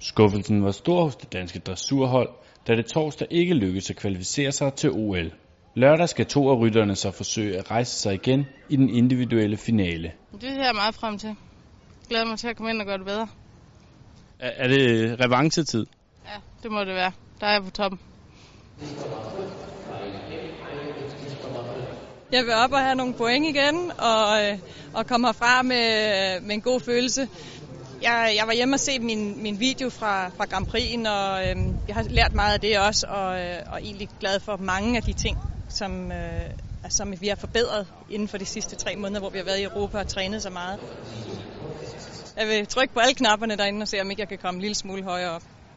Skuffelsen var stor hos det danske dressurhold, da det torsdag ikke lykkedes at kvalificere sig til OL. Lørdag skal to af rytterne så forsøge at rejse sig igen i den individuelle finale. Det ser jeg meget frem til. Jeg glæder mig til at komme ind og gøre det bedre. Er, er det revanchetid? Ja, det må det være. Der er jeg på toppen. Jeg vil op og have nogle point igen, og, øh, og komme herfra med, med en god følelse. Jeg, jeg var hjemme og se min, min video fra, fra Grand Prix'en, og øh, jeg har lært meget af det også, og, øh, og egentlig glad for mange af de ting, som, øh, altså, som vi har forbedret inden for de sidste tre måneder, hvor vi har været i Europa og trænet så meget. Jeg vil trykke på alle knapperne derinde og se, om ikke jeg kan komme en lille smule højere op.